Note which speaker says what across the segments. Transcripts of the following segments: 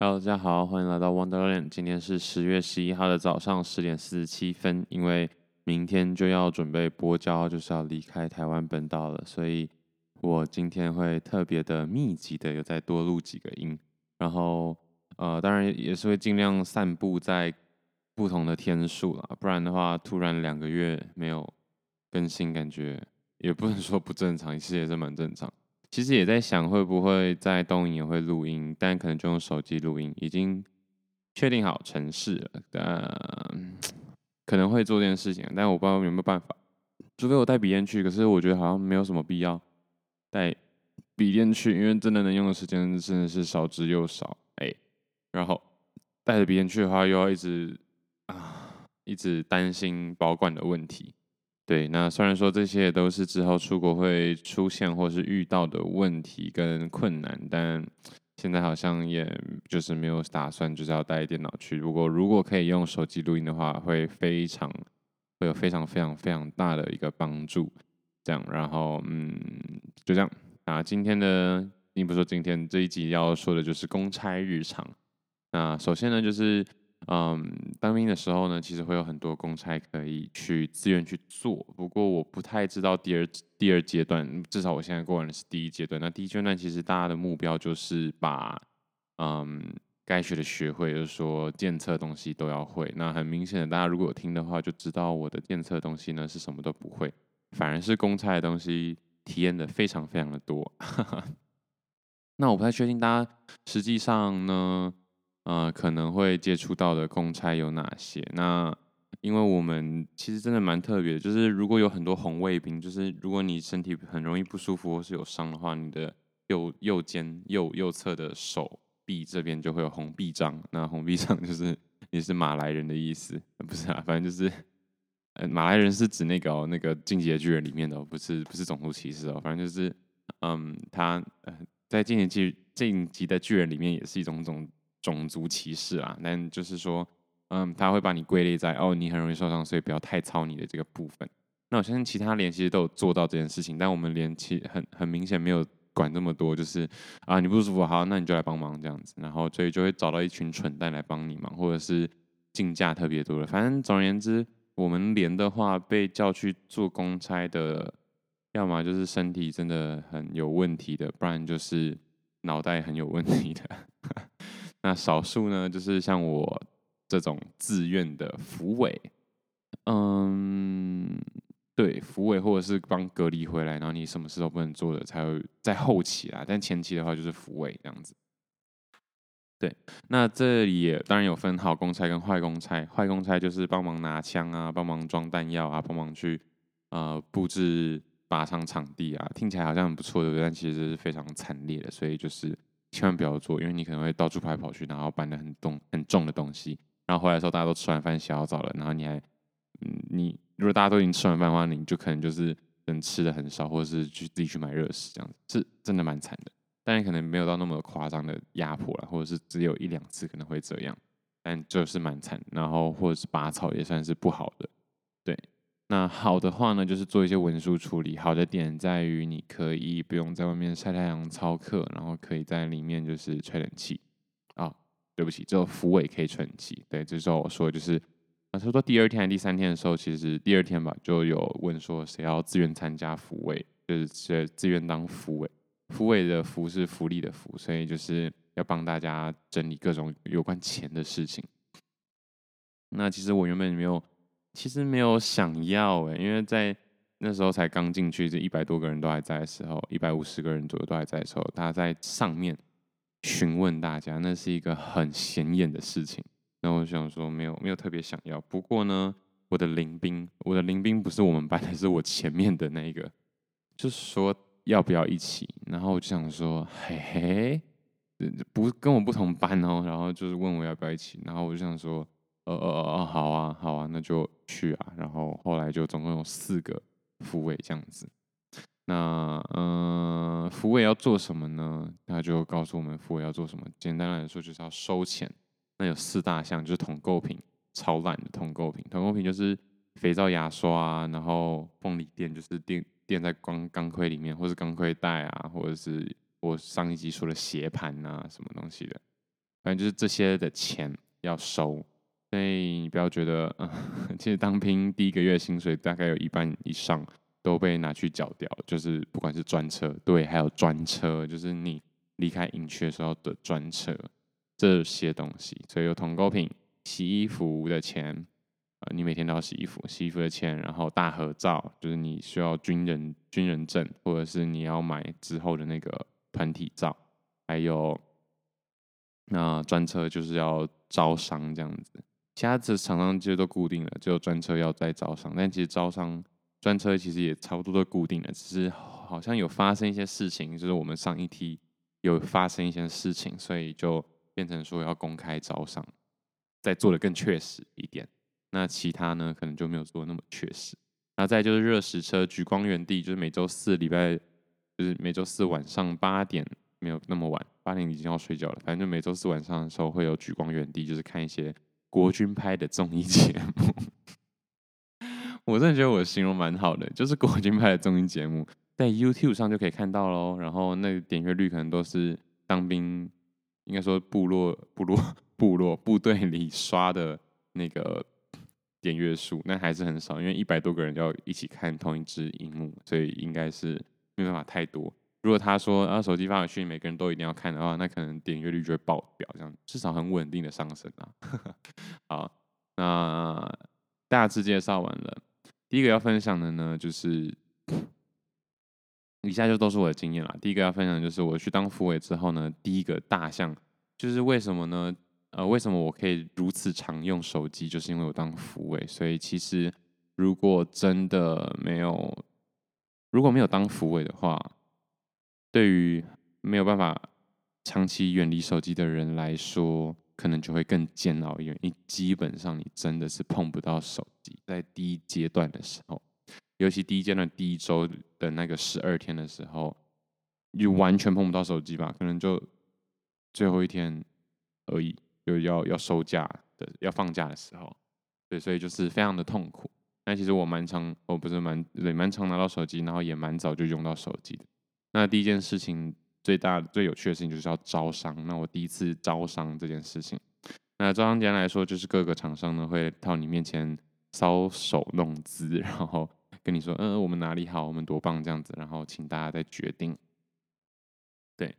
Speaker 1: Hello，大家好，欢迎来到 Wonderland。今天是十月十一号的早上十点四十七分。因为明天就要准备播交，就是要离开台湾本岛了，所以我今天会特别的密集的有再多录几个音。然后呃，当然也是会尽量散布在不同的天数啦，不然的话，突然两个月没有更新，感觉也不能说不正常，其实也是蛮正常。其实也在想会不会在东营也会录音，但可能就用手机录音。已经确定好城市了，但 可能会做这件事情，但我不知道有没有办法。除非我带笔电去，可是我觉得好像没有什么必要带笔电去，因为真的能用的时间真的是少之又少。哎，然后带着笔电去的话，又要一直啊，一直担心保管的问题。对，那虽然说这些都是之后出国会出现或是遇到的问题跟困难，但现在好像也就是没有打算就是要带电脑去。如果如果可以用手机录音的话，会非常会有非常非常非常大的一个帮助。这样，然后嗯，就这样。那今天的，并不说今天这一集要说的就是公差日常。那首先呢，就是。嗯，当兵的时候呢，其实会有很多公差可以去自愿去做。不过我不太知道第二第二阶段，至少我现在过完的是第一阶段。那第一阶段其实大家的目标就是把嗯该学的学会，就是说检测东西都要会。那很明显的，大家如果有听的话，就知道我的检测东西呢是什么都不会，反而是公差的东西体验的非常非常的多。那我不太确定大家实际上呢。呃，可能会接触到的公差有哪些？那因为我们其实真的蛮特别，就是如果有很多红卫兵，就是如果你身体很容易不舒服或是有伤的话，你的右右肩右右侧的手臂这边就会有红臂章。那红臂章 就是也是马来人的意思，不是啊？反正就是，呃，马来人是指那个哦，那个进击的巨人里面的哦，不是不是种族歧视哦。反正就是，嗯，他呃在进击巨进击的巨人里面也是一种种。种族歧视啊，但就是说，嗯，他会把你归类在哦，你很容易受伤，所以不要太操你的这个部分。那我相信其他连其实都有做到这件事情，但我们连其很很明显没有管这么多，就是啊，你不舒服，好，那你就来帮忙这样子，然后所以就会找到一群蠢蛋来帮你忙，或者是竞价特别多的。反正总而言之，我们连的话被叫去做公差的，要么就是身体真的很有问题的，不然就是脑袋很有问题的。那少数呢，就是像我这种自愿的福委，嗯，对，福委或者是帮隔离回来，然后你什么事都不能做的，才会在后期啦。但前期的话就是福委这样子。对，那这里也当然有分好公差跟坏公差。坏公差就是帮忙拿枪啊，帮忙装弹药啊，帮忙去呃布置靶场场地啊，听起来好像很不错，对不对？但其实是非常惨烈的，所以就是。千万不要做，因为你可能会到处跑来跑去，然后搬的很重很重的东西，然后回来的时候大家都吃完饭洗好澡了，然后你还，你如果大家都已经吃完饭的话，你就可能就是能吃的很少，或者是去自己去买热食这样子，是真的蛮惨的。但可能没有到那么夸张的压迫了，或者是只有一两次可能会这样，但就是蛮惨。然后或者是拔草也算是不好的，对。那好的话呢，就是做一些文书处理。好的点在于你可以不用在外面晒太阳操课，然后可以在里面就是吹冷气。啊、哦，对不起，只有福委可以吹冷气。对，这时候我说就是，啊，差不多第二天还是第三天的时候，其实第二天吧，就有问说谁要自愿参加福委，就是谁自愿当福委。福委的福是福利的福，所以就是要帮大家整理各种有关钱的事情。那其实我原本没有。其实没有想要诶，因为在那时候才刚进去，这一百多个人都还在的时候，一百五十个人左右都还在的时候，他在上面询问大家，那是一个很显眼的事情。那我想说，没有没有特别想要。不过呢，我的林兵，我的林兵不是我们班的，是我前面的那一个，就是说要不要一起。然后我就想说，嘿嘿，不跟我不同班哦。然后就是问我要不要一起。然后我就想说。呃呃呃，好啊，好啊，那就去啊。然后后来就总共有四个福委这样子。那嗯，福委要做什么呢？他就告诉我们福委要做什么。简单来说，就是要收钱。那有四大项，就是统购品，超烂的统购品。统购品就是肥皂、牙刷啊，然后凤梨垫，就是垫垫在钢钢盔里面，或是钢盔带啊，或者是我上一集说的鞋盘啊，什么东西的。反正就是这些的钱要收，所以你不要觉得，嗯，其实当兵第一个月薪水大概有一半以上都被拿去缴掉，就是不管是专车，对，还有专车，就是你离开营区的时候的专车这些东西，所以有统购品、洗衣服的钱。你每天都要洗衣服，洗衣服的钱，然后大合照，就是你需要军人军人证，或者是你要买之后的那个团体照，还有那专车就是要招商这样子，其他的厂商其实都固定了，只有专车要再招商，但其实招商专车其实也差不多都固定了，只是好像有发生一些事情，就是我们上一梯有发生一些事情，所以就变成说要公开招商，再做的更确实一点。那其他呢，可能就没有做那么确实。那再就是热食车、莒光园地，就是每周四礼拜，就是每周四晚上八点，没有那么晚，八点已经要睡觉了。反正就每周四晚上的时候会有莒光园地，就是看一些国军拍的综艺节目。我真的觉得我形容蛮好的，就是国军拍的综艺节目，在 YouTube 上就可以看到喽。然后那个点阅率可能都是当兵，应该说部落、部落、部落部队里刷的那个。点阅数那还是很少，因为一百多个人要一起看同一支荧幕，所以应该是没办法太多。如果他说啊手机发回去，每个人都一定要看的话，那可能点阅率就会爆表，这样至少很稳定的上升啊。好，那大致介绍完了，第一个要分享的呢，就是以下就都是我的经验啦。第一个要分享就是我去当辅委之后呢，第一个大项就是为什么呢？呃，为什么我可以如此常用手机？就是因为我当辅委，所以其实如果真的没有，如果没有当辅委的话，对于没有办法长期远离手机的人来说，可能就会更煎熬一点。因为基本上你真的是碰不到手机，在第一阶段的时候，尤其第一阶段第一周的那个十二天的时候，你完全碰不到手机吧？可能就最后一天而已。就要要收假的，要放假的时候，对，所以就是非常的痛苦。那其实我蛮常，我不是蛮对，蛮常拿到手机，然后也蛮早就用到手机的。那第一件事情，最大最有趣的事情就是要招商。那我第一次招商这件事情，那招商简单来说就是各个厂商呢会到你面前搔首弄姿，然后跟你说，嗯，我们哪里好，我们多棒这样子，然后请大家再决定。对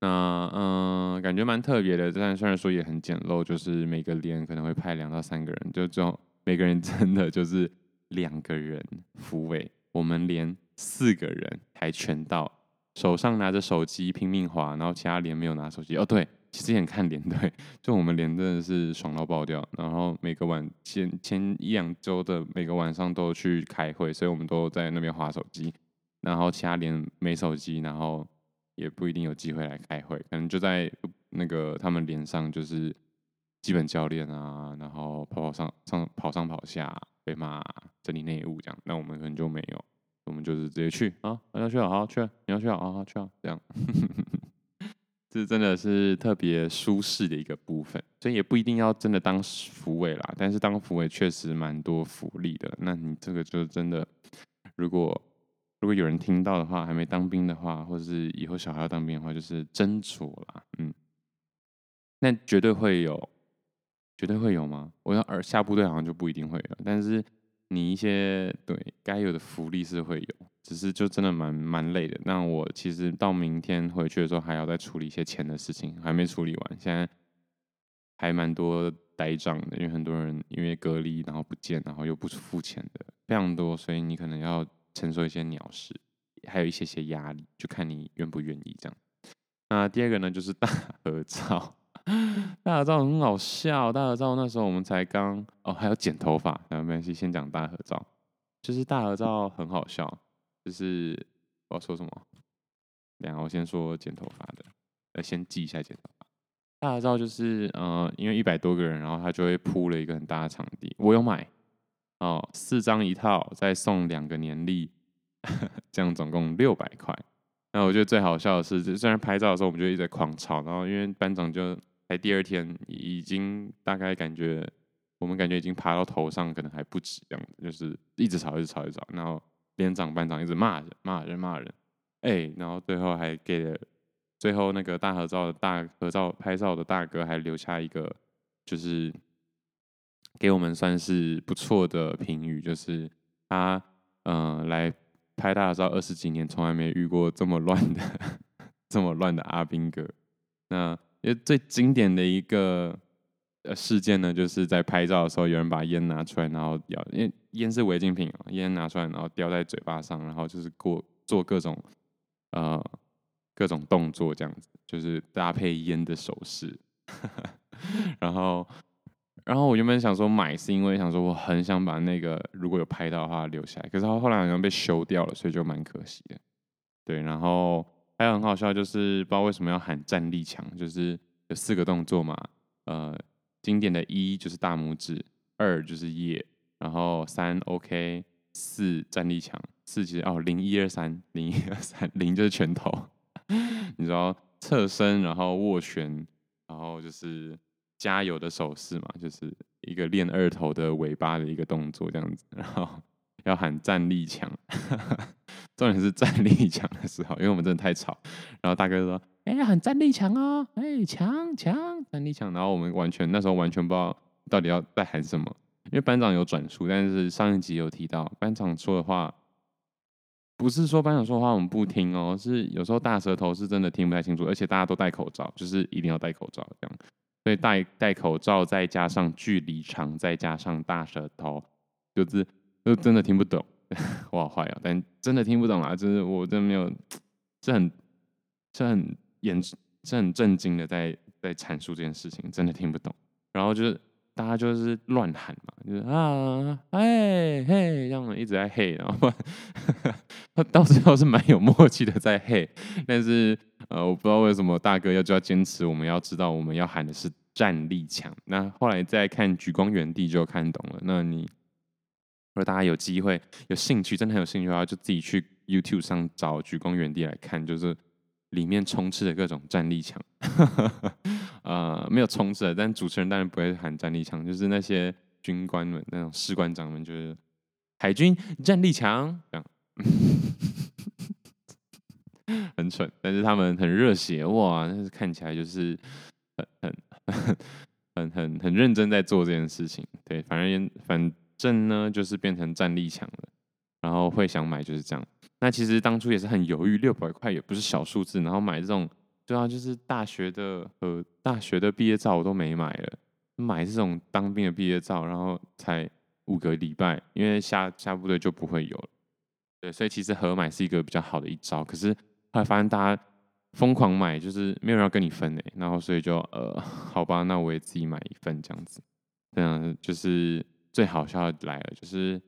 Speaker 1: 那嗯，感觉蛮特别的，但虽然说也很简陋，就是每个连可能会派两到三个人，就这种每个人 真的就是两个人辅位，我们连四个人还全到，手上拿着手机拼命滑，然后其他连没有拿手机。哦，对，其实也很看连队，就我们连真的是爽到爆掉，然后每个晚前前一两周的每个晚上都去开会，所以我们都在那边滑手机，然后其他连没手机，然后。也不一定有机会来开会，可能就在那个他们脸上就是基本教练啊，然后跑跑上上跑上跑下被骂整理内务这样，那我们可能就没有，我们就是直接去啊，你要去啊，好去，你要去啊，好去啊，这样，这真的是特别舒适的一个部分，所以也不一定要真的当辅委啦，但是当辅委确实蛮多福利的，那你这个就真的如果。如果有人听到的话，还没当兵的话，或者是以后小孩要当兵的话，就是斟酌啦，嗯，那绝对会有，绝对会有吗？我要而下部队好像就不一定会有，但是你一些对该有的福利是会有，只是就真的蛮蛮累的。那我其实到明天回去的时候，还要再处理一些钱的事情，还没处理完，现在还蛮多呆账的，因为很多人因为隔离然后不见，然后又不付钱的非常多，所以你可能要。承受一些鸟事，还有一些些压力，就看你愿不愿意这样。那第二个呢，就是大合照。大合照很好笑，大合照那时候我们才刚哦，还要剪头发。没关系，先讲大合照。就是大合照很好笑，就是我要说什么？等下我先说剪头发的，呃，先记一下剪头发。大合照就是呃，因为一百多个人，然后他就会铺了一个很大的场地，我有买。哦，四张一套，再送两个年历，这样总共六百块。那我觉得最好笑的是，虽然拍照的时候我们就一直在狂吵，然后因为班长就才第二天，已经大概感觉我们感觉已经爬到头上，可能还不止这样子，就是一直吵，一直吵，一直吵。然后连长班长一直骂人，骂人，骂人，哎，然后最后还给了，最后那个大合照的大合照拍照的大哥还留下一个，就是给我们算是不错的评语，就是他嗯、来拍大合照二十几年，从来没遇过这么乱的 这么乱的阿兵哥。那因为最经典的一个事件呢，就是在拍照的时候，有人把烟拿出来，然后咬，因为烟是违禁品，烟拿出来，然后叼在嘴巴上，然后就是过做各种呃。各种动作这样子，就是搭配烟的手势，然后，然后我原本想说买，是因为想说我很想把那个如果有拍到的话留下来，可是他后来好像被修掉了，所以就蛮可惜的。对，然后还有很好笑，就是不知道为什么要喊站立墙，就是有四个动作嘛，呃，经典的一就是大拇指，二就是耶，然后三 OK，四站立墙，四其实哦零一二三零一二三零就是拳头。你知道侧身，然后握拳，然后就是加油的手势嘛，就是一个练二头的尾巴的一个动作这样子，然后要喊站立墙，重点是站立墙的时候，因为我们真的太吵，然后大哥说：“哎、欸，喊站立墙哦，哎、欸，墙墙站立墙。”然后我们完全那时候完全不知道到底要在喊什么，因为班长有转述，但是上一集有提到班长说的话。不是说班长说话我们不听哦，是有时候大舌头是真的听不太清楚，而且大家都戴口罩，就是一定要戴口罩这样。所以戴戴口罩再加上距离长，再加上大舌头，就是就真的听不懂。我好坏啊，但真的听不懂啊，就是我真的没有，是很是很严是很震惊的在在阐述这件事情，真的听不懂。然后就是。大家就是乱喊嘛，就是啊，哎嘿，这样一直在嘿，然后他 到最后是蛮有默契的在嘿，但是呃，我不知道为什么大哥要就要坚持，我们要知道我们要喊的是战力强。那后来再看莒光原地就看懂了。那你如果大家有机会有兴趣，真的很有兴趣的话，就自己去 YouTube 上找莒光原地来看，就是里面充斥着各种战力墙。呃，没有冲刺的，但主持人当然不会喊战力墙，就是那些军官们、那种士官长们，就是海军战力墙这样，很蠢，但是他们很热血哇，但是看起来就是很很很很很认真在做这件事情。对，反正反正呢，就是变成战力墙了，然后会想买就是这样。那其实当初也是很犹豫，六百块也不是小数字，然后买这种。对啊，就是大学的和大学的毕业照我都没买了，买这种当兵的毕业照，然后才五个礼拜，因为下下部队就不会有了。对，所以其实合买是一个比较好的一招。可是后来发现大家疯狂买，就是没有人要跟你分诶，然后所以就呃，好吧，那我也自己买一份这样子。这样就是最好笑的来了，就是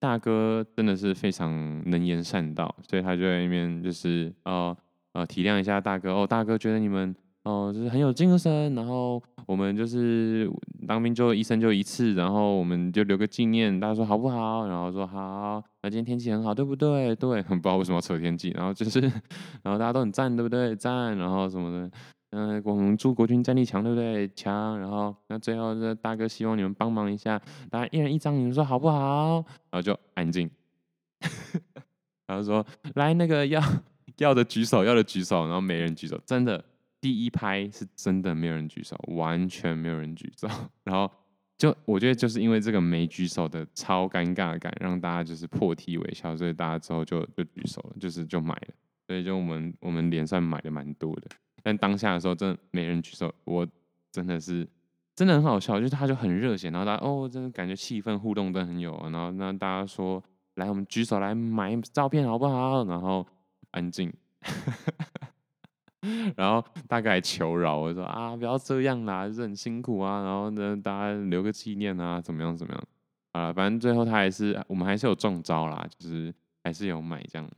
Speaker 1: 大哥真的是非常能言善道，所以他就在那边就是。呃呃，体谅一下大哥哦，大哥觉得你们哦、就是很有精神，然后我们就是当兵就一生就一次，然后我们就留个纪念，大家说好不好？然后说好，那今天天气很好，对不对？对，很 不知道为什么要扯天气，然后就是，然后大家都很赞，对不对？赞，然后什么的，嗯、我们祝国军战力强，对不对？强，然后那最后这大哥希望你们帮忙一下，大家一人一张，你们说好不好？然后就安静，然后说来那个要。要的举手，要的举手，然后没人举手，真的，第一拍是真的没有人举手，完全没有人举手，然后就我觉得就是因为这个没举手的超尴尬感，让大家就是破涕为笑，所以大家之后就就举手了，就是就买了，所以就我们我们连算买的蛮多的，但当下的时候真的没人举手，我真的是真的很好笑，就是他就很热血，然后大家哦，真的感觉气氛互动都很有，然后那大家说来我们举手来买照片好不好？然后。安静，然后大概求饶，我说啊，不要这样啦，就是很辛苦啊，然后呢，大家留个纪念啊，怎么样怎么样啊，反正最后他还是，我们还是有中招啦，就是还是有买这样，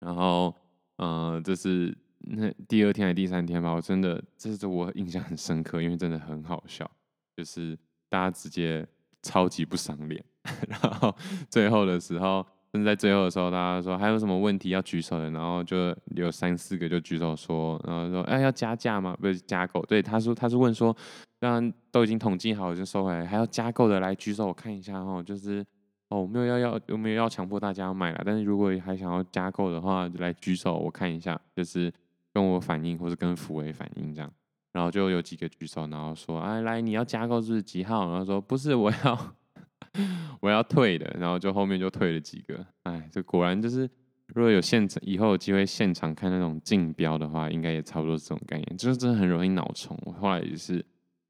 Speaker 1: 然后，呃，这是那第二天还是第三天吧，我真的，这是我印象很深刻，因为真的很好笑，就是大家直接超级不赏脸，然后最后的时候。在最后的时候，大家说还有什么问题要举手的，然后就有三四个就举手说，然后说哎要加价吗？不是加购？对，他说他是问说，刚刚都已经统计好就收回来，还要加购的来举手我看一下哦，就是哦我没有要要有没有要强迫大家要买了，但是如果还想要加购的话就来举手我看一下，就是跟我反映，或是跟福伟反映这样。然后就有几个举手，然后说：“哎，来，你要加购是几号？”然后说：“不是，我要 我要退的。”然后就后面就退了几个。哎，这果然就是，如果有现场以后有机会现场看那种竞标的话，应该也差不多是这种概念，就是真的很容易脑充。我后来也是，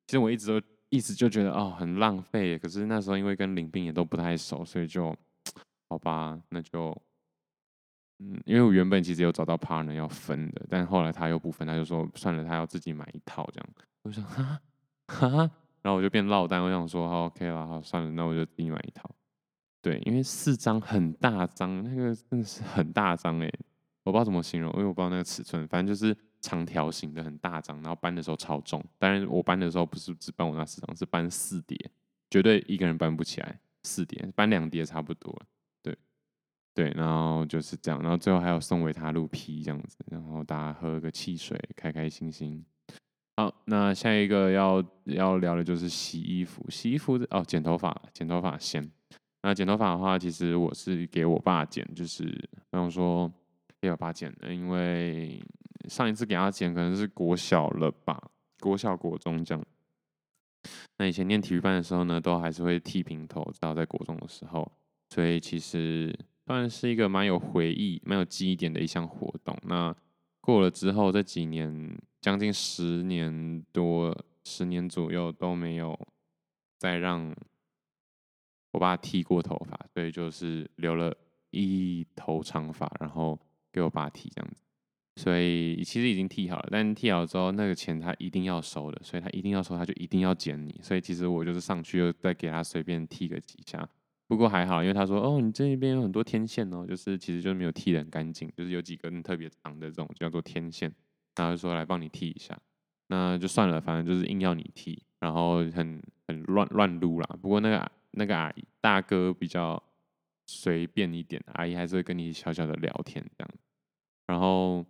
Speaker 1: 其实我一直都一直就觉得哦很浪费，可是那时候因为跟林斌也都不太熟，所以就 好吧，那就。嗯，因为我原本其实有找到 partner 要分的，但是后来他又不分，他就说算了，他要自己买一套这样。我想哈哈，然后我就变落单，我想说好 OK 了，好算了，那我就自己买一套。对，因为四张很大张，那个真的是很大张哎，我不知道怎么形容，因为我不知道那个尺寸，反正就是长条形的很大张，然后搬的时候超重。当然我搬的时候不是只搬我那四张，是搬四叠，绝对一个人搬不起来，四叠搬两叠差不多。对，然后就是这样，然后最后还有送维他露 P 这样子，然后大家喝个汽水，开开心心。好，那下一个要要聊的就是洗衣服，洗衣服哦，剪头发，剪头发先。那剪头发的话，其实我是给我爸剪，就是比方说给我爸剪的，因为上一次给他剪可能是国小了吧，国小国中这样。那以前念体育班的时候呢，都还是会剃平头，直到在国中的时候，所以其实。算是一个蛮有回忆、蛮有记忆点的一项活动。那过了之后，这几年将近十年多、十年左右都没有再让我爸剃过头发，所以就是留了一头长发，然后给我爸剃这样子。所以其实已经剃好了，但剃好之后，那个钱他一定要收的，所以他一定要收，他就一定要剪你。所以其实我就是上去又再给他随便剃个几下。不过还好，因为他说哦，你这边有很多天线哦，就是其实就是没有剃得很干净，就是有几根特别长的这种叫做天线，然后就说来帮你剃一下，那就算了，反正就是硬要你剃，然后很很乱乱撸啦。不过那个那个阿姨大哥比较随便一点，阿姨还是会跟你小小的聊天这样。然后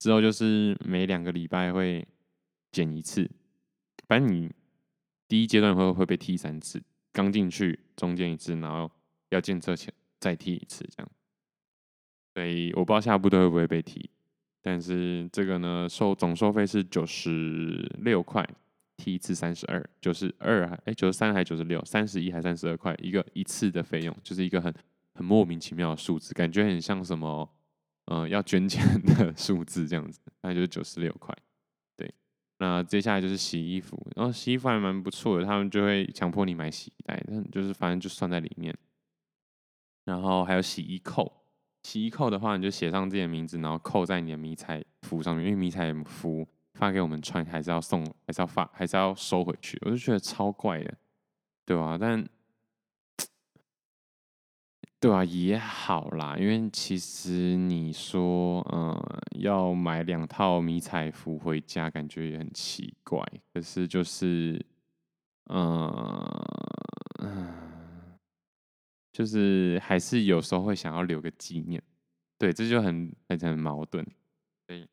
Speaker 1: 之后就是每两个礼拜会剪一次，反正你第一阶段会会被剃三次。刚进去，中间一次，然后要检测前再踢一次，这样。所以我不知道下部队会不会被踢，但是这个呢，收总收费是九十六块，踢一次三十二，九十二还哎九十三还九十六，三十一还三十二块一个一次的费用，就是一个很很莫名其妙的数字，感觉很像什么嗯、呃、要捐钱的 数字这样子，那就是九十六块。那接下来就是洗衣服，然后洗衣服还蛮不错的，他们就会强迫你买洗衣袋，但就是反正就算在里面。然后还有洗衣扣，洗衣扣的话，你就写上自己的名字，然后扣在你的迷彩服上面，因为迷彩服发给我们穿，还是要送，还是要发，还是要收回去，我就觉得超怪的，对吧？但对啊，也好啦，因为其实你说，嗯，要买两套迷彩服回家，感觉也很奇怪。可是就是，嗯，就是还是有时候会想要留个纪念。对，这就很很很矛盾。对，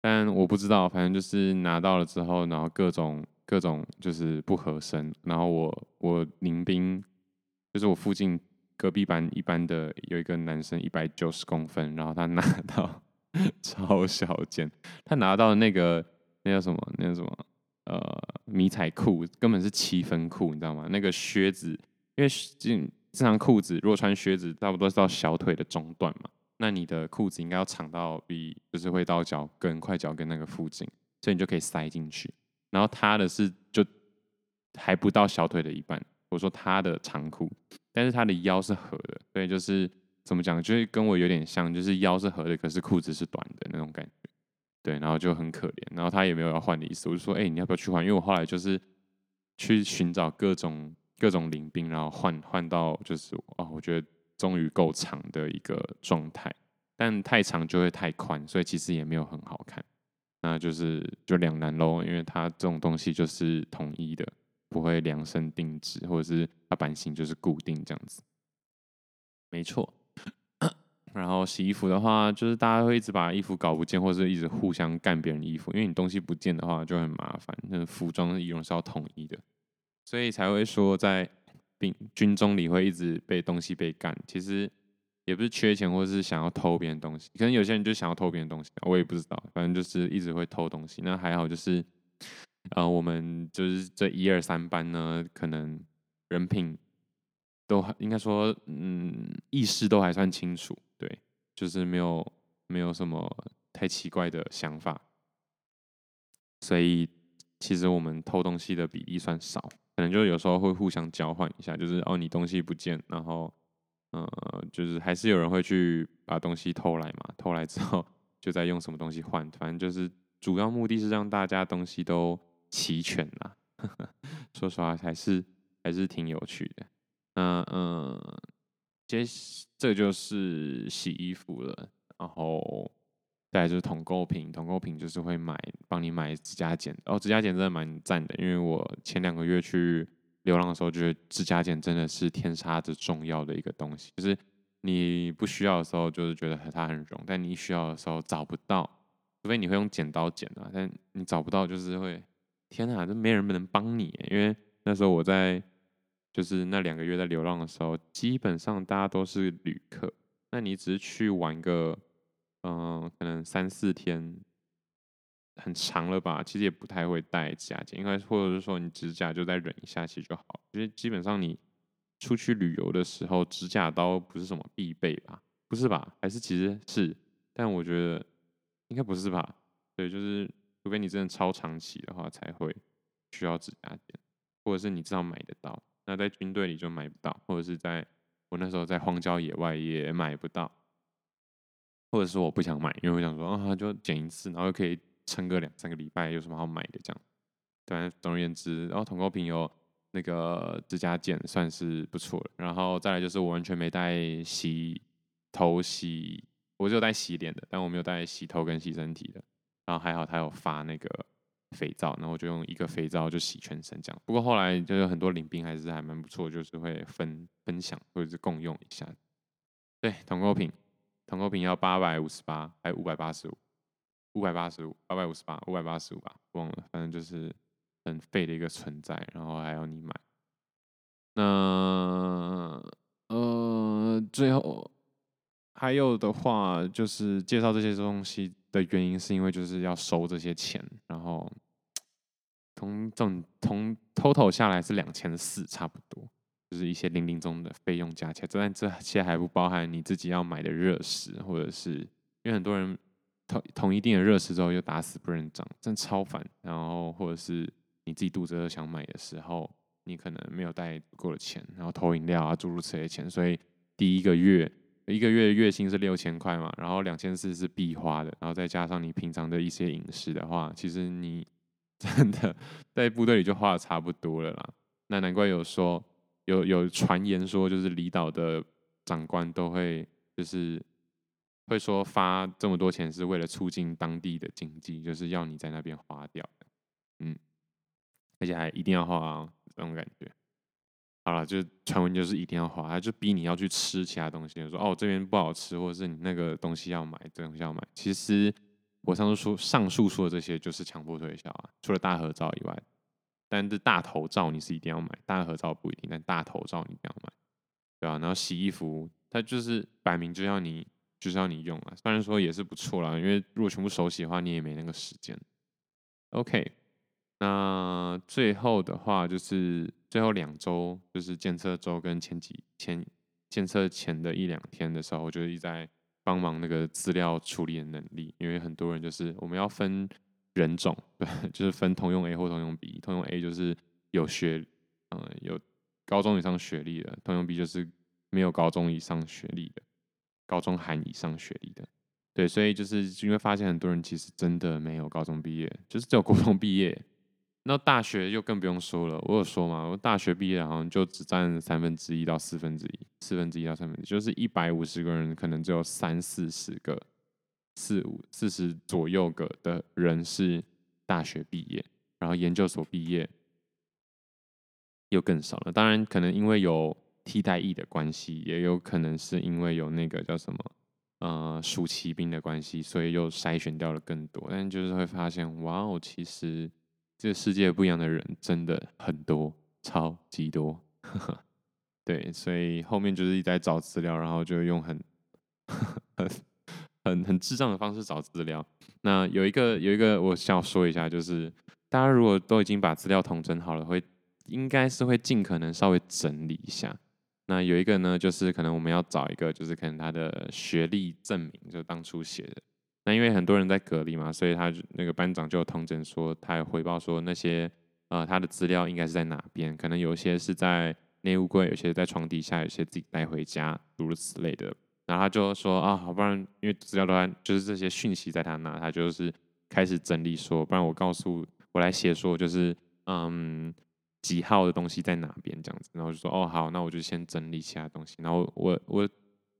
Speaker 1: 但我不知道，反正就是拿到了之后，然后各种各种就是不合身。然后我我林兵，就是我附近。隔壁班一班的有一个男生一百九十公分，然后他拿到 超小件，他拿到那个那叫什么？那叫什么？呃，迷彩裤根本是七分裤，你知道吗？那个靴子，因为正正常裤子如果穿靴子，差不多是到小腿的中段嘛，那你的裤子应该要长到比就是会到脚跟、快脚跟那个附近，所以你就可以塞进去。然后他的是就还不到小腿的一半。我说他的长裤，但是他的腰是合的，所以就是怎么讲，就是跟我有点像，就是腰是合的，可是裤子是短的那种感觉，对，然后就很可怜，然后他也没有要换的意思，我就说，哎、你要不要去换？因为我后来就是去寻找各种各种领兵，然后换换到就是哦，我觉得终于够长的一个状态，但太长就会太宽，所以其实也没有很好看，那就是就两难喽，因为它这种东西就是统一的。不会量身定制，或者是它版型就是固定这样子，没错。然后洗衣服的话，就是大家会一直把衣服搞不见，或者是一直互相干别人衣服，因为你东西不见的话就很麻烦。那服装的仪容是要统一的，所以才会说在兵军中里会一直被东西被干。其实也不是缺钱，或者是想要偷别人东西。可能有些人就想要偷别人东西，我也不知道，反正就是一直会偷东西。那还好，就是呃，我们就是这一二三班呢，可能人品都还应该说，嗯，意识都还算清楚，对，就是没有没有什么太奇怪的想法，所以。其实我们偷东西的比例算少，可能就有时候会互相交换一下，就是哦，你东西不见，然后呃，就是还是有人会去把东西偷来嘛，偷来之后就再用什么东西换，反正就是主要目的是让大家东西都齐全啦。说实话，还是还是挺有趣的。那嗯，接这就是洗衣服了，然后。再就是统购品，统购品就是会买帮你买指甲剪哦，指甲剪真的蛮赞的，因为我前两个月去流浪的时候，觉得指甲剪真的是天杀的重要的一个东西，就是你不需要的时候，就是觉得它很容，但你需要的时候找不到，除非你会用剪刀剪啊，但你找不到，就是会天哪，这没人能帮你，因为那时候我在就是那两个月在流浪的时候，基本上大家都是旅客，那你只是去玩个。嗯、可能三四天很长了吧，其实也不太会带指甲剪，应该或者是说你指甲就再忍一下其实就好。因为基本上你出去旅游的时候，指甲刀不是什么必备吧？不是吧？还是其实是？但我觉得应该不是吧？对，就是除非你真的超长期的话，才会需要指甲剪，或者是你知道买得到。那在军队里就买不到，或者是在我那时候在荒郊野外也买不到。或者是我不想买，因为我想说啊，就剪一次，然后又可以撑个两三个礼拜，有什么好买的这样？对，总而言之，然后统购品有那个指甲剪算是不错了，然后再来就是我完全没带洗头洗，我只有带洗脸的，但我没有带洗头跟洗身体的。然后还好他有发那个肥皂，然后我就用一个肥皂就洗全身这样。不过后来就有很多领兵还是还蛮不错，就是会分分享或者是共用一下。对，统购品。统购品要八百五十八，还五百八十五，五百八十五，八百五十八，五百八十五吧，忘了，反正就是很废的一个存在，然后还要你买。那呃，最后还有的话就是介绍这些东西的原因，是因为就是要收这些钱，然后从总从 total 下来是两千四，差不多。就是一些零零总的费用加起来，但这些还不包含你自己要买的热食，或者是因为很多人同同一定的热食之后又打死不认账，真超烦。然后或者是你自己肚子饿想买的时候，你可能没有带够的钱，然后投饮料啊诸如此类钱，所以第一个月一个月月薪是六千块嘛，然后两千四是必花的，然后再加上你平常的一些饮食的话，其实你 真的在部队里就花的差不多了啦。那难怪有说。有有传言说，就是离岛的长官都会，就是会说发这么多钱是为了促进当地的经济，就是要你在那边花掉，嗯，而且还一定要花啊，这种感觉。好了，就是传闻就是一定要花，他就逼你要去吃其他东西，说哦这边不好吃，或者是你那个东西要买，这东西要买。其实我上述说上述说的这些就是强迫推销啊，除了大合照以外。但是大头照你是一定要买，大合照不一定，但大头照你一定要买，对啊，然后洗衣服，它就是摆明就要你，就是要你用啊。虽然说也是不错啦，因为如果全部手洗的话，你也没那个时间。OK，那最后的话就是最后两周，就是检测周跟前几前检测前的一两天的时候，我就一直在帮忙那个资料处理的能力，因为很多人就是我们要分。人种 对，就是分通用 A 或通用 B。通用 A 就是有学，嗯，有高中以上学历的；通用 B 就是没有高中以上学历的，高中含以上学历的。对，所以就是因为发现很多人其实真的没有高中毕业，就是只有高中毕业。那大学就更不用说了，我有说嘛，我大学毕业好像就只占三分之一到四分之一，四分之一到三分之一，就是一百五十个人，可能只有三四十个。四五四十左右个的人是大学毕业，然后研究所毕业又更少了。当然，可能因为有替代役的关系，也有可能是因为有那个叫什么呃暑期兵的关系，所以又筛选掉了更多。但就是会发现，哇哦，其实这世界不一样的人真的很多，超级多。对，所以后面就是一直在找资料，然后就用很 很很很智障的方式找资料。那有一个有一个我想要说一下，就是大家如果都已经把资料统整好了，会应该是会尽可能稍微整理一下。那有一个呢，就是可能我们要找一个，就是可能他的学历证明，就当初写的。那因为很多人在隔离嘛，所以他那个班长就通知说，他有回报说那些呃他的资料应该是在哪边，可能有些是在内务柜，有些在床底下，有些自己带回家，诸如此类的。然后他就说啊，好，不然因为资料都在，就是这些讯息在他那，他就是开始整理说，不然我告诉我来写说，就是嗯。几号的东西在哪边这样子，然后就说哦好，那我就先整理其他东西。然后我我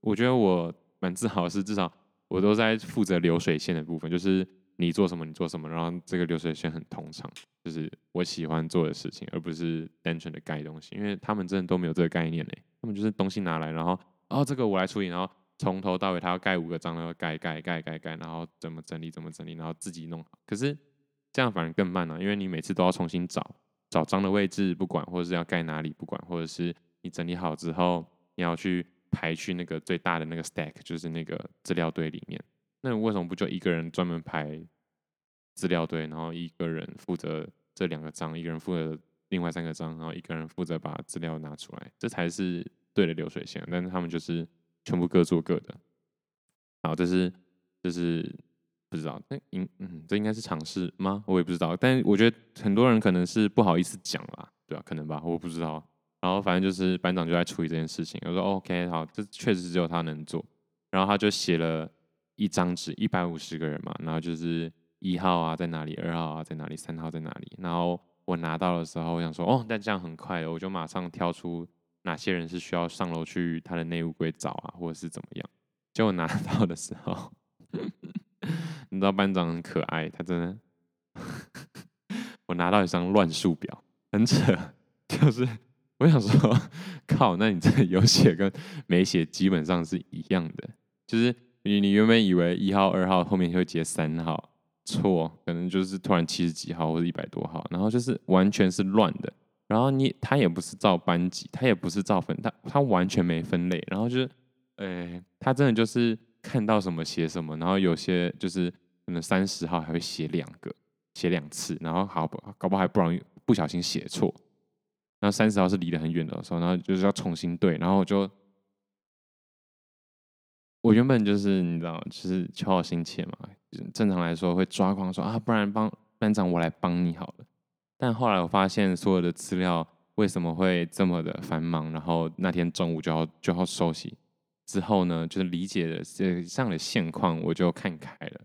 Speaker 1: 我觉得我蛮自豪的是，至少我都在负责流水线的部分，就是你做什么你做什么，然后这个流水线很通畅，就是我喜欢做的事情，而不是单纯的盖东西。因为他们真的都没有这个概念嘞，他们就是东西拿来，然后哦这个我来处理，然后从头到尾他要盖五个章，然后盖盖盖盖盖，然后怎么整理怎么整理，然后自己弄。可是这样反而更慢了啊，因为你每次都要重新找。找章的位置不管，或者是要盖哪里不管，或者是你整理好之后，你要去排去那个最大的那个 stack，就是那个资料堆里面。那为什么不就一个人专门排资料堆，然后一个人负责这两个章，一个人负责另外三个章，然后一个人负责把资料拿出来，这才是对的流水线。但是他们就是全部各做各的。好，这是这是。不知道，那应嗯，这应该是尝试吗？我也不知道，但我觉得很多人可能是不好意思讲啦，对吧、可能吧，我不知道。然后反正就是班长就在处理这件事情，我说 OK，好，这确实只有他能做。然后他就写了一张纸，一百五十个人嘛，然后就是一号啊在哪里，二号啊在哪里，三号在哪里。然后我拿到的时候，我想说哦，但这样很快的，我就马上挑出哪些人是需要上楼去他的内务柜找啊，或者是怎么样。结果拿 到的时候。你知道班长很可爱，他真的，我拿到一张乱数表，很扯，就是我想说，靠，那你这有写跟没写基本上是一样的，就是你你原本以为一号、二号后面会接三号，错，可能就是突然七十几号或者一百多号，然后就是完全是乱的，然后你他也不是照班级，他也不是照分，他他完全没分类，然后就是，呃，他真的就是。看到什么写什么，然后有些就是可能三十号还会写两个，写两次，然后好不搞不好还不容易不小心写错。然后三十号是离得很远的时候，然后就是要重新对，然后我就我原本就是你知道，就是求好心切嘛，正常来说会抓狂说啊，不然帮班长我来帮你好了。但后来我发现所有的资料为什么会这么的繁忙，然后那天中午就要就要收起。之后呢，就是理解了这样的现况，我就看开了，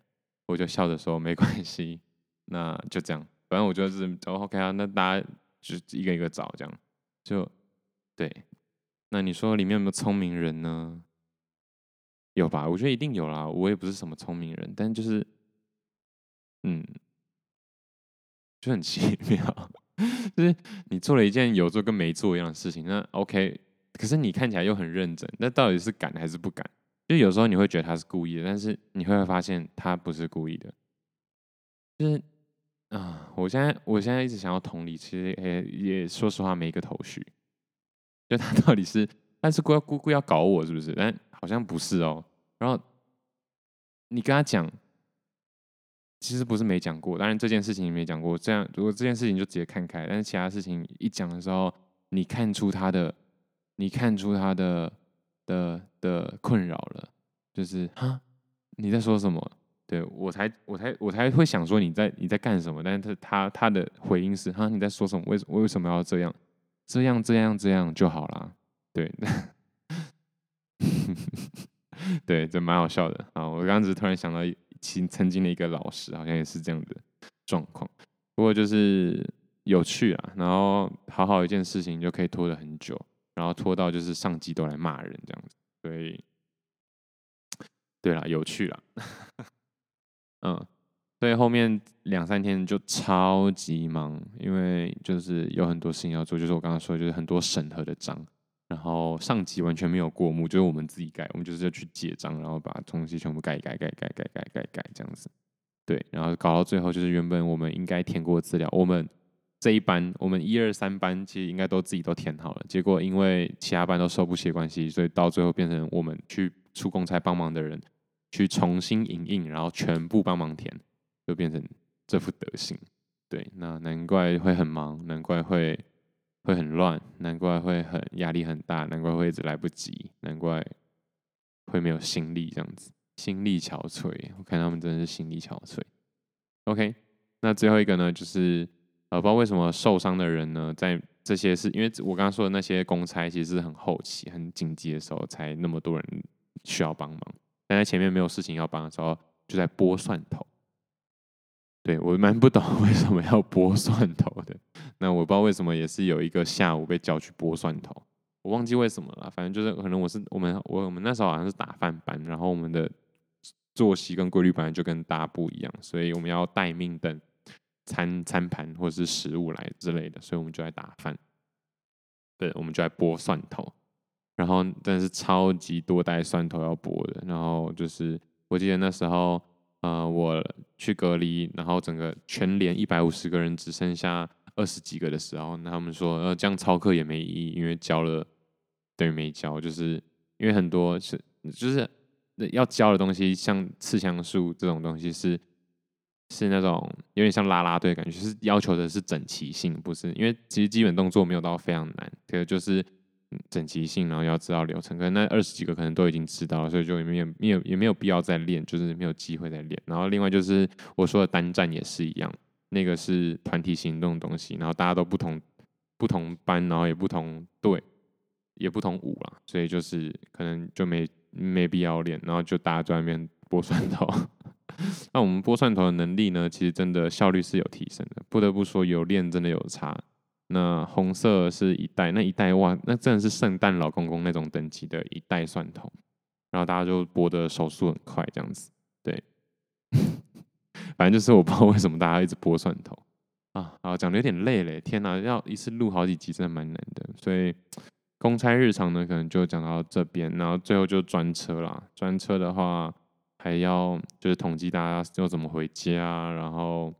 Speaker 1: 我就笑着说没关系，那就这样，反正我就是哦 OK 啊，那大家就一个一个找这样，就对。那你说里面有没有聪明人呢？有吧？我觉得一定有啦。我也不是什么聪明人，但就是嗯，就很奇妙，就是你做了一件有做跟没做一样的事情，那 OK。可是你看起来又很认真，那到底是敢还是不敢？就有时候你会觉得他是故意的，但是你会发现他不是故意的。就是啊，我现在我现在一直想要同理，其实也也说实话没一个头绪。就他到底是，但是故故故意要搞我是不是？但好像不是哦。然后你跟他讲，其实不是没讲过，当然这件事情没讲过。这样如果这件事情就直接看开，但是其他事情一讲的时候，你看出他的。你看出他的的的困扰了，就是哈，你在说什么？对，我才我才我才会想说你在你在干什么？但是他他的回应是哈，你在说什么？为什么为什么要这样？这样这样这样就好啦。对，对，这蛮好笑的啊！我刚刚只是突然想到，其曾经的一个老师好像也是这样的状况，不过就是有趣啊。然后好好一件事情就可以拖得很久。然后拖到就是上级都来骂人这样子，所以，对啦，有趣啦，嗯，所以后面两三天就超级忙，因为就是有很多事情要做，就是我刚刚说的，就是很多审核的章，然后上级完全没有过目，就是我们自己改，我们就是要去结章，然后把东西全部改改改改改改改改这样子，对，然后搞到最后就是原本我们应该填过资料，我们。这一班我们一二三班其实应该都自己都填好了，结果因为其他班都收不起的关系，所以到最后变成我们去出公差帮忙的人去重新影印，然后全部帮忙填，就变成这副德行。对，那难怪会很忙，难怪会会很乱，难怪会很压力很大，难怪会一直来不及，难怪会没有心力这样子，心力憔悴。我看他们真的是心力憔悴。OK，那最后一个呢，就是呃，不知道为什么受伤的人呢，在这些是因为我刚刚说的那些公差，其实是很后期、很紧急的时候才那么多人需要帮忙，但在前面没有事情要帮的时候，就在剥蒜头。对，我蛮不懂 为什么要剥蒜头的，那我不知道为什么也是有一个下午被叫去剥蒜头，我忘记为什么了，反正就是可能我是我们我我们那时候好像是打饭班，然后我们的作息跟规律本来就跟大家不一样，所以我们要待命等餐餐盘或者是食物来之类的，所以我们就在打饭，对，我们就在剥蒜头，然后真是超级多袋蒜头要剥的，然后就是我记得那时候。呃，我去隔离，然后整个全连一百五十个人只剩下二十几个的时候，那他们说，呃，这样操课也没意义，因为教了等于没教，就是因为很多是就是要教的东西，像刺枪术这种东西是是那种有点像啦啦队感觉，就是要求的是整齐性，不是因为其实基本动作没有到非常难，这个就是。整齐性，然后要知道流程，可能那二十几个可能都已经知道了，所以就也没有没有也没有必要再练，就是没有机会再练。然后另外就是我说的单战也是一样，那个是团体行动的东西，然后大家都不同不同班，然后也不同队，也不同舞啦，所以就是可能就没没必要练，然后就大家在外面拨蒜头。那我们拨蒜头的能力呢，其实真的效率是有提升的，不得不说有练真的有差。那红色是一袋，那一袋哇，那真的是圣诞老公公那种等级的一袋蒜头，然后大家就剥的手速很快，这样子，对，反正就是我不知道为什么大家一直剥蒜头啊，啊，讲的有点累嘞，天哪，要一次录好几集真的蛮难的，所以公差日常呢，可能就讲到这边，然后最后就专车啦，专车的话还要就是统计大家要怎么回家，然后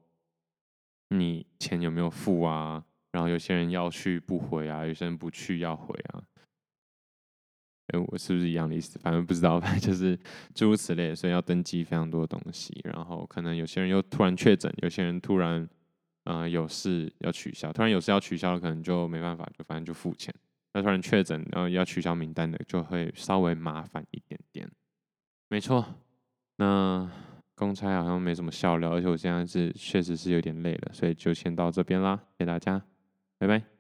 Speaker 1: 你钱有没有付啊？然后有些人要去不回啊，有些人不去要回啊。哎，我是不是一样的意思？反正不知道，反正就是诸如此类，所以要登记非常多东西。然后可能有些人又突然确诊，有些人突然呃有事要取消，突然有事要取消了，可能就没办法，就反正就付钱。那突然确诊，然后要取消名单的，就会稍微麻烦一点点。没错，那公差好像没什么笑料，而且我现在是确实是有点累了，所以就先到这边啦，谢谢大家。拜拜。